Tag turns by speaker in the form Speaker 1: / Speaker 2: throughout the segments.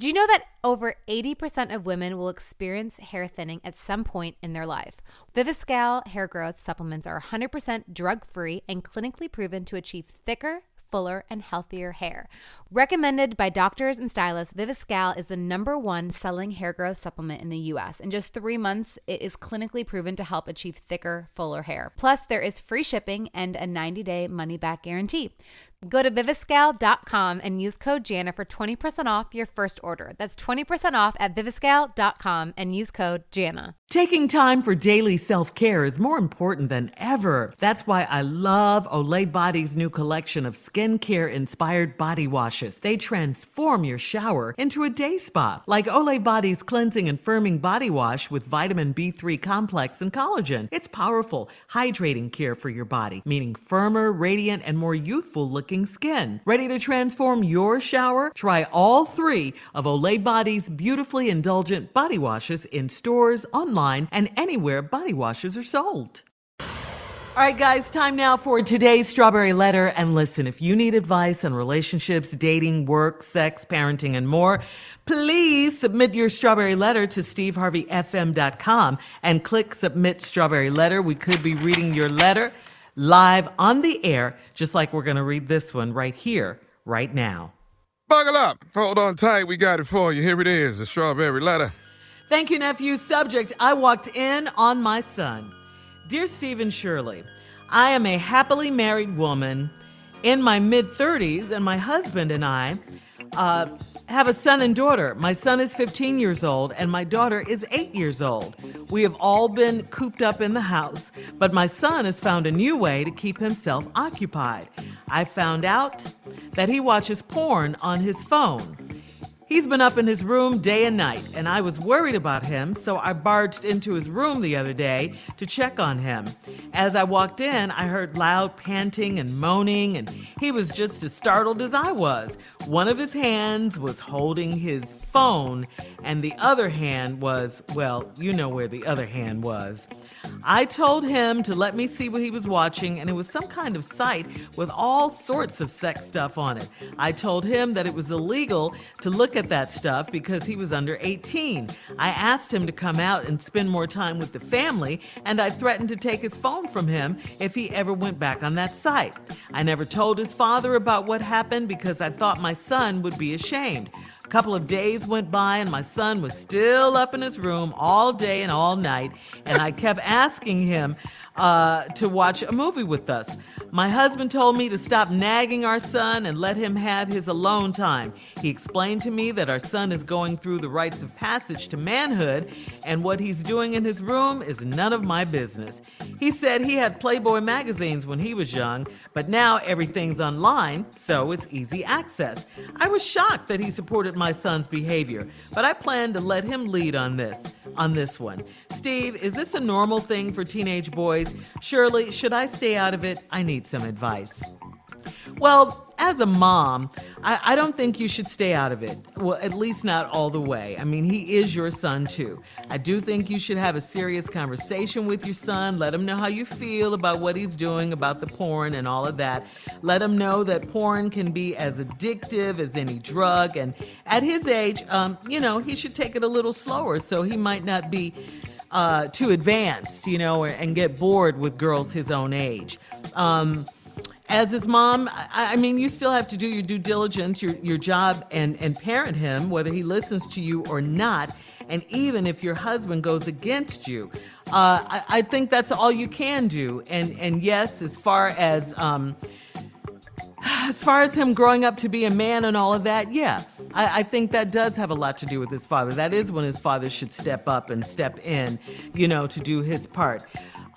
Speaker 1: Do you know that over 80% of women will experience hair thinning at some point in their life? Viviscal hair growth supplements are 100% drug free and clinically proven to achieve thicker, fuller, and healthier hair. Recommended by doctors and stylists, Viviscal is the number one selling hair growth supplement in the US. In just three months, it is clinically proven to help achieve thicker, fuller hair. Plus, there is free shipping and a 90 day money back guarantee. Go to viviscal.com and use code Jana for 20% off your first order. That's 20% off at viviscal.com and use code Jana.
Speaker 2: Taking time for daily self care is more important than ever. That's why I love Olay Body's new collection of skincare inspired body washes. They transform your shower into a day spa, like Olay Body's cleansing and firming body wash with vitamin B3 complex and collagen. It's powerful, hydrating care for your body, meaning firmer, radiant, and more youthful looking skin. Ready to transform your shower? Try all three of Olay Body's beautifully indulgent body washes in stores, online, and anywhere body washes are sold. All right, guys, time now for today's Strawberry Letter. And listen, if you need advice on relationships, dating, work, sex, parenting, and more, please submit your Strawberry Letter to steveharveyfm.com and click Submit Strawberry Letter. We could be reading your letter live on the air, just like we're going to read this one right here, right now.
Speaker 3: Buckle up. Hold on tight. We got it for you. Here it is the strawberry letter.
Speaker 2: Thank you, nephew. Subject I walked in on my son. Dear Steve and Shirley, I am a happily married woman in my mid 30s, and my husband and I uh, have a son and daughter. My son is 15 years old, and my daughter is 8 years old. We have all been cooped up in the house, but my son has found a new way to keep himself occupied. I found out that he watches porn on his phone. He's been up in his room day and night, and I was worried about him, so I barged into his room the other day to check on him. As I walked in, I heard loud panting and moaning, and he was just as startled as I was. One of his hands was holding his phone, and the other hand was, well, you know where the other hand was. I told him to let me see what he was watching, and it was some kind of site with all sorts of sex stuff on it. I told him that it was illegal to look at that stuff because he was under 18. I asked him to come out and spend more time with the family, and I threatened to take his phone from him if he ever went back on that site. I never told his father about what happened because I thought my son would be ashamed. A couple of days went by and my son was still up in his room all day and all night, and I kept asking him uh, to watch a movie with us. My husband told me to stop nagging our son and let him have his alone time. He explained to me that our son is going through the rites of passage to manhood, and what he's doing in his room is none of my business. He said he had Playboy magazines when he was young, but now everything's online, so it's easy access. I was shocked that he supported my son's behavior, but I plan to let him lead on this, on this one. Steve, is this a normal thing for teenage boys? Shirley, should I stay out of it? I need some advice. Well, as a mom, I, I, don't think you should stay out of it. Well, at least not all the way. I mean, he is your son too. I do think you should have a serious conversation with your son. Let him know how you feel about what he's doing, about the porn and all of that. Let him know that porn can be as addictive as any drug. And at his age, um, you know, he should take it a little slower so he might not be uh, too advanced, you know, and get bored with girls his own age. Um, as his mom, I, I, mean, you still have to do your due diligence, your, your job, and, and parent him, whether he listens to you or not. And even if your husband goes against you, uh, I, I, think that's all you can do. And, and yes, as far as um, as far as him growing up to be a man and all of that, yeah, I, I, think that does have a lot to do with his father. That is when his father should step up and step in, you know, to do his part.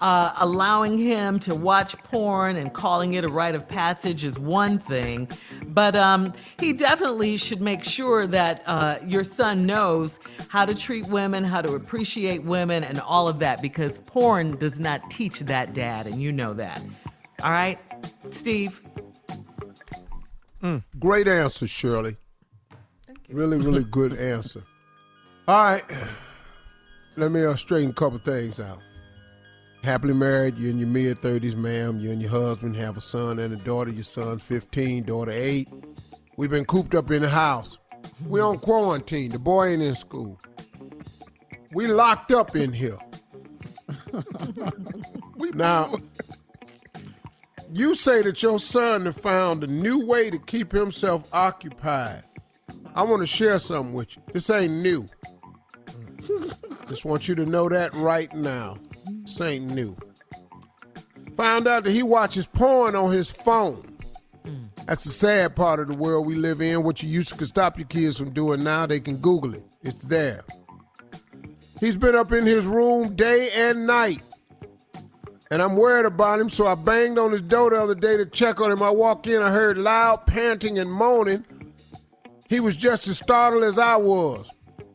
Speaker 2: Uh, allowing him to watch porn and calling it a rite of passage is one thing, but um, he definitely should make sure that uh, your son knows how to treat women, how to appreciate women, and all of that because porn does not teach that, Dad, and you know that. All right, Steve?
Speaker 4: Mm. Great answer, Shirley. Really, really good answer. All right, let me uh, straighten a couple things out happily married, you're in your mid 30s, ma'am. You and your husband have a son and a daughter. Your son 15, daughter 8. We've been cooped up in the house. We on quarantine. The boy ain't in school. We locked up in here. now, you say that your son have found a new way to keep himself occupied. I want to share something with you. This ain't new. Just want you to know that right now. This ain't new. Found out that he watches porn on his phone. Hmm. That's the sad part of the world we live in. What you used to stop your kids from doing now, they can Google it. It's there. He's been up in his room day and night. And I'm worried about him, so I banged on his door the other day to check on him. I walked in, I heard loud panting and moaning. He was just as startled as I was.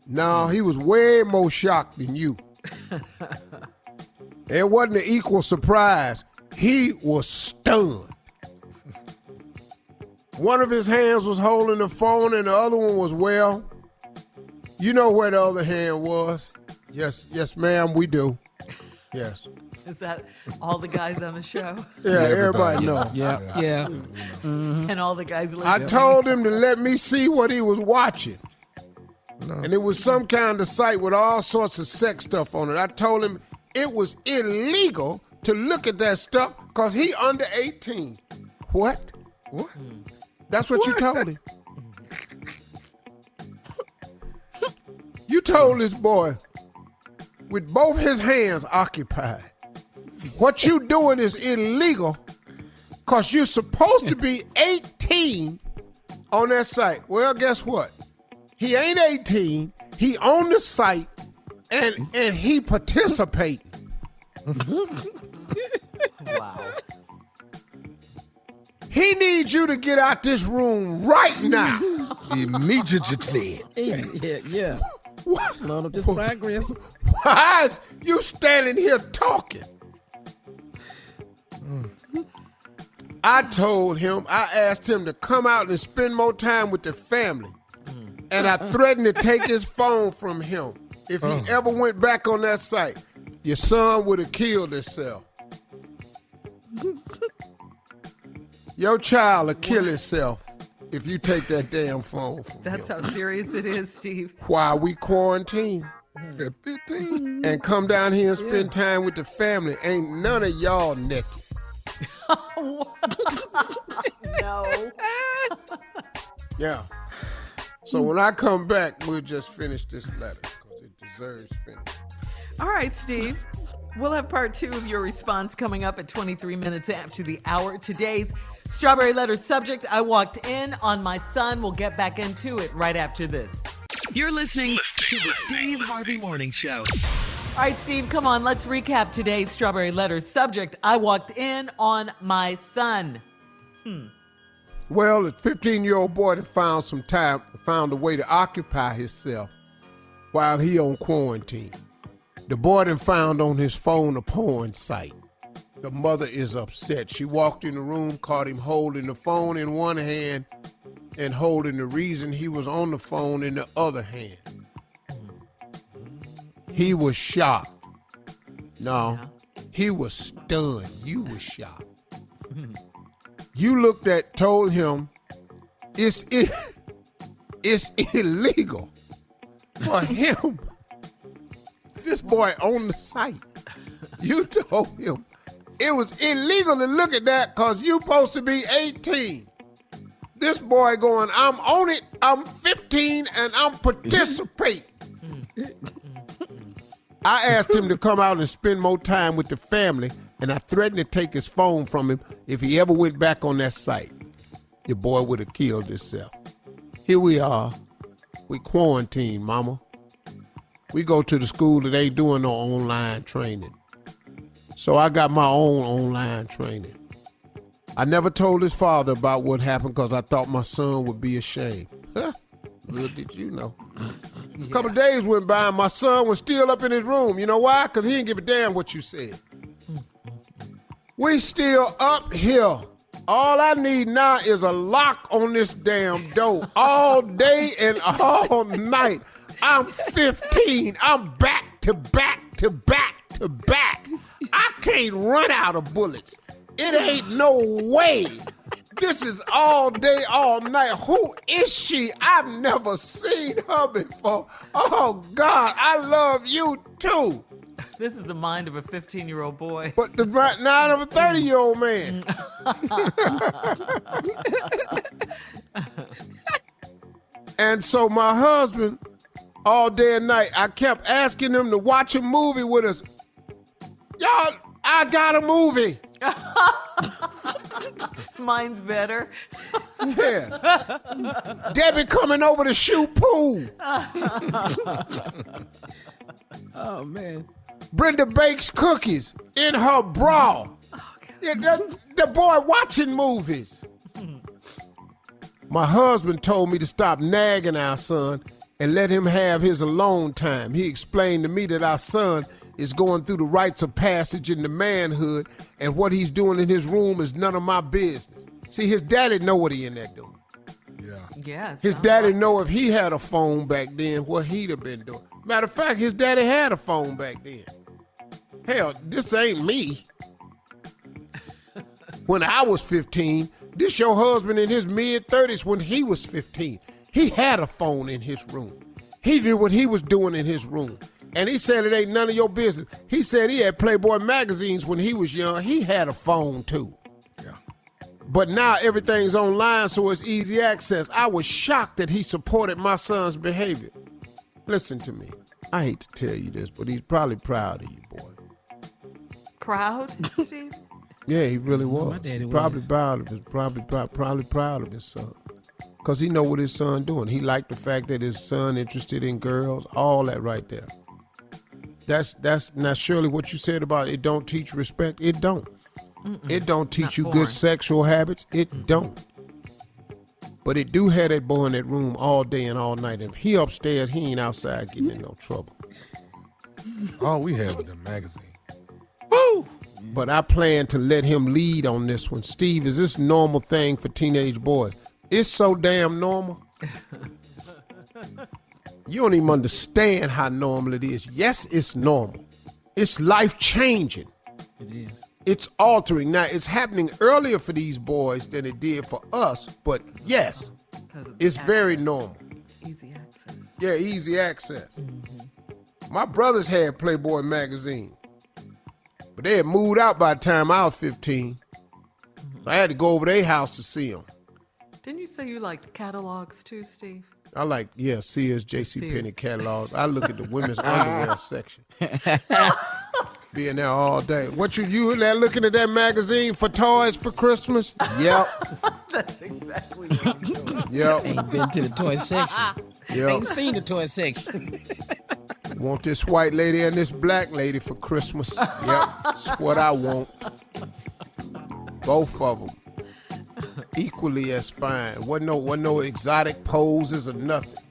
Speaker 4: No, he was way more shocked than you. it wasn't an equal surprise. He was stunned. One of his hands was holding the phone, and the other one was, well, you know where the other hand was. Yes, yes, ma'am, we do. Yes.
Speaker 2: Is that all the guys on the show?
Speaker 4: Yeah, everybody know.
Speaker 5: Yeah, yeah. Mm-hmm.
Speaker 2: And all the guys listening?
Speaker 4: I told him to let me see what he was watching. And it was some kind of site with all sorts of sex stuff on it. I told him it was illegal to look at that stuff because he under 18. What?
Speaker 3: What?
Speaker 4: That's what, you told him. you told this boy with both his hands occupied. What you doing is illegal because you're supposed to be 18 on that site. Well, guess what? He ain't 18. He on the site and and he participating.
Speaker 2: Wow.
Speaker 4: He needs you to get out this room right now.
Speaker 3: Immediately.
Speaker 5: Yeah, yeah.
Speaker 4: What?
Speaker 5: Slow up this progress.
Speaker 4: Why is you standing here talking? Mm. I told him, I asked him to come out and spend more time with the family. And I mm. threatened to take his phone from him if he uh-huh. ever went back on that site. Your son would have killed himself. Your child will kill himself if you take that damn phone from
Speaker 2: That's
Speaker 4: him.
Speaker 2: how serious it is, Steve.
Speaker 4: Why we quarantine mm-hmm.
Speaker 3: At 15.
Speaker 4: and come down here and spend time with the family, ain't none of y'all naked.
Speaker 2: No.
Speaker 4: Yeah. So when I come back, we'll just finish this letter because it deserves finish.
Speaker 2: All right, Steve. We'll have part two of your response coming up at 23 minutes after the hour. Today's strawberry letter subject I walked in on my son. We'll get back into it right after this.
Speaker 6: You're listening to the Steve Harvey Morning Show.
Speaker 2: All right, Steve, come on. Let's recap today's strawberry letter subject. I walked in on my son. Hmm.
Speaker 4: Well, the 15 year old boy that found some time, found a way to occupy himself while he on quarantine. The boy then found on his phone a porn site. The mother is upset. She walked in the room, caught him holding the phone in one hand and holding the reason he was on the phone in the other hand. He was shocked. No, he was stunned. You were shocked. You looked at, told him it's it, it's illegal for him. This boy on the site. You told him it was illegal to look at that because you supposed to be 18. This boy going, I'm on it, I'm 15, and I'm participating. I asked him to come out and spend more time with the family, and I threatened to take his phone from him if he ever went back on that site. Your boy would have killed himself. Here we are. We quarantine, mama. We go to the school that ain't doing no online training. So I got my own online training. I never told his father about what happened because I thought my son would be ashamed. Huh? Little did you know. A couple days went by and my son was still up in his room. You know why? Because he didn't give a damn what you said. We still up here. All I need now is a lock on this damn door all day and all night. I'm 15. I'm back to back to back to back. I can't run out of bullets. It ain't no way This is all day, all night. Who is she? I've never seen her before. Oh God, I love you too.
Speaker 2: This is the mind of a 15 year old boy.
Speaker 4: But the right nine of a 30 year old man. and so my husband, all day and night, I kept asking them to watch a movie with us. Y'all, I got a movie.
Speaker 2: Mine's better.
Speaker 4: Yeah. Debbie coming over to shoot pool.
Speaker 5: Oh man.
Speaker 4: Brenda bakes cookies in her bra. Oh, yeah, the, the boy watching movies. My husband told me to stop nagging our son and let him have his alone time. He explained to me that our son is going through the rites of passage into manhood, and what he's doing in his room is none of my business. See, his daddy know what he in there doing. Yeah.
Speaker 2: Yes.
Speaker 4: His daddy know if he had a phone back then, what he'd have been doing. Matter of fact, his daddy had a phone back then. Hell, this ain't me. when I was 15, this your husband in his mid 30s when he was 15. He had a phone in his room. He did what he was doing in his room. And he said it ain't none of your business. He said he had Playboy magazines when he was young. He had a phone too. Yeah. But now everything's online, so it's easy access. I was shocked that he supported my son's behavior. Listen to me. I hate to tell you this, but he's probably proud of you, boy.
Speaker 2: Proud, Steve?
Speaker 4: Yeah, he really was.
Speaker 5: My daddy was.
Speaker 4: probably proud of his, probably probably proud of his son, cause he know what his son doing. He liked the fact that his son interested in girls, all that right there. That's that's not Shirley what you said about it. Don't teach respect. It don't. It don't teach you
Speaker 2: foreign.
Speaker 4: good sexual habits. It don't. But it do have that boy in that room all day and all night. If he upstairs, he ain't outside getting in no trouble.
Speaker 3: All we had was a magazine. Woo!
Speaker 4: But I plan to let him lead on this one. Steve, is this normal thing for teenage boys? It's so damn normal. you don't even understand how normal it is. Yes, it's normal. It's life changing.
Speaker 5: It is.
Speaker 4: It's altering. Now, it's happening earlier for these boys than it did for us, but yes, it's very normal.
Speaker 2: easy access.
Speaker 4: Yeah, easy access. Mm-hmm. My brothers had Playboy magazine, but they had moved out by the time I was 15. So I had to go over their house to see them.
Speaker 2: Didn't you say you liked catalogs too, Steve?
Speaker 4: I like, yeah, Sears, J.C. Penney catalogs. I look at the women's underwear section. Being there all day. What you you in there looking at that magazine for toys for Christmas? Yep,
Speaker 2: That's exactly what I'm doing.
Speaker 4: yep,
Speaker 5: Ain't been to the toy section.
Speaker 4: yep.
Speaker 5: Ain't seen the toy section.
Speaker 4: Want this white lady and this black lady for Christmas? Yep, that's what I want. Both of them. Equally as fine. Wasn't no, wasn't no exotic poses or nothing.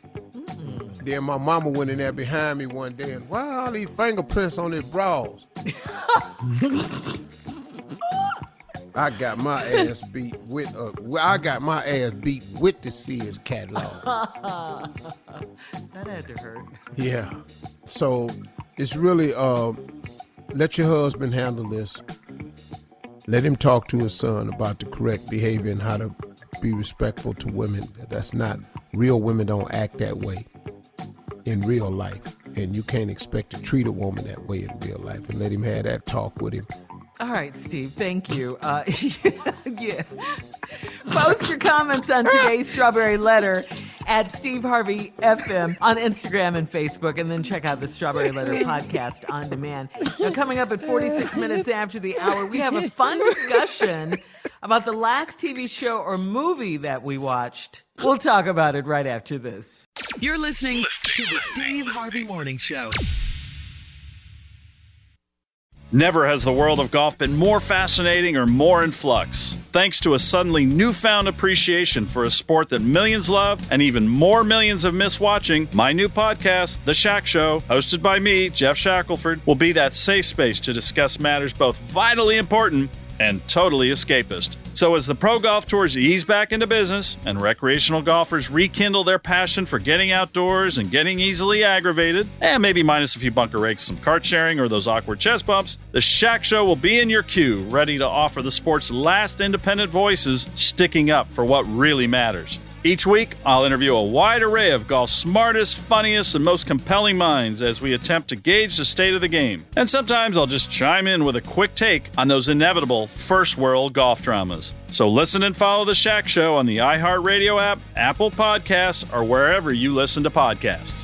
Speaker 4: Then my mama went in there behind me one day and why all these fingerprints on his bras? I got my ass beat with uh, I got my ass beat with the Sears catalog.
Speaker 2: That had to hurt.
Speaker 4: Yeah. So it's really uh, let your husband handle this. Let him talk to his son about the correct behavior and how to be respectful to women. That's not real women don't act that way in real life. And you can't expect to treat a woman that way in real life. And let him have that talk with him.
Speaker 2: All right, Steve, thank you. Uh, yeah. Post your comments on today's Strawberry Letter at Steve Harvey FM on Instagram and Facebook, and then check out the Strawberry Letter podcast on demand. Now, coming up at 46 minutes after the hour, we have a fun discussion about the last TV show or movie that we watched. We'll talk about it right after this.
Speaker 6: You're listening to the Steve Harvey Morning Show.
Speaker 7: Never has the world of golf been more fascinating or more in flux. Thanks to a suddenly newfound appreciation for a sport that millions love and even more millions have missed watching, my new podcast, The Shack Show, hosted by me, Geoff Shackelford, will be that safe space to discuss matters both vitally important and totally escapist. So, as the pro golf tours ease back into business and recreational golfers rekindle their passion for getting outdoors and getting easily aggravated, and maybe minus a few bunker rakes, some cart sharing, or those awkward chest bumps, the Shack Show will be in your queue, ready to offer the sport's last independent voices sticking up for what really matters. Each week, I'll interview a wide array of golf's smartest, funniest, and most compelling minds as we attempt to gauge the state of the game. And sometimes I'll just chime in with a quick take on those inevitable first world golf dramas. So listen and follow The Shack Show on the iHeartRadio app, Apple Podcasts, or wherever you listen to podcasts.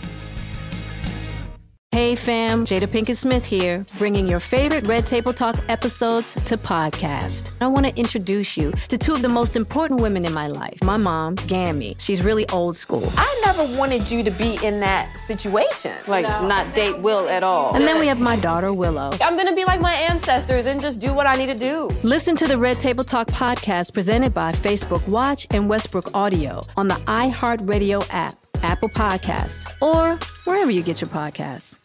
Speaker 8: Hey fam, Jada Pinkett Smith here, bringing your favorite Red Table Talk episodes to podcast. I want to introduce you to two of the most important women in my life. My mom, Gammy, she's really old school.
Speaker 9: I never wanted you to be in that situation.
Speaker 8: Like, not date Will at all. And then we have my daughter, Willow.
Speaker 9: I'm gonna be like my ancestors and just do what I need to do.
Speaker 8: Listen to the Red Table Talk podcast presented by Facebook Watch and Westbrook Audio on the iHeartRadio app, Apple Podcasts, or wherever you get your podcasts.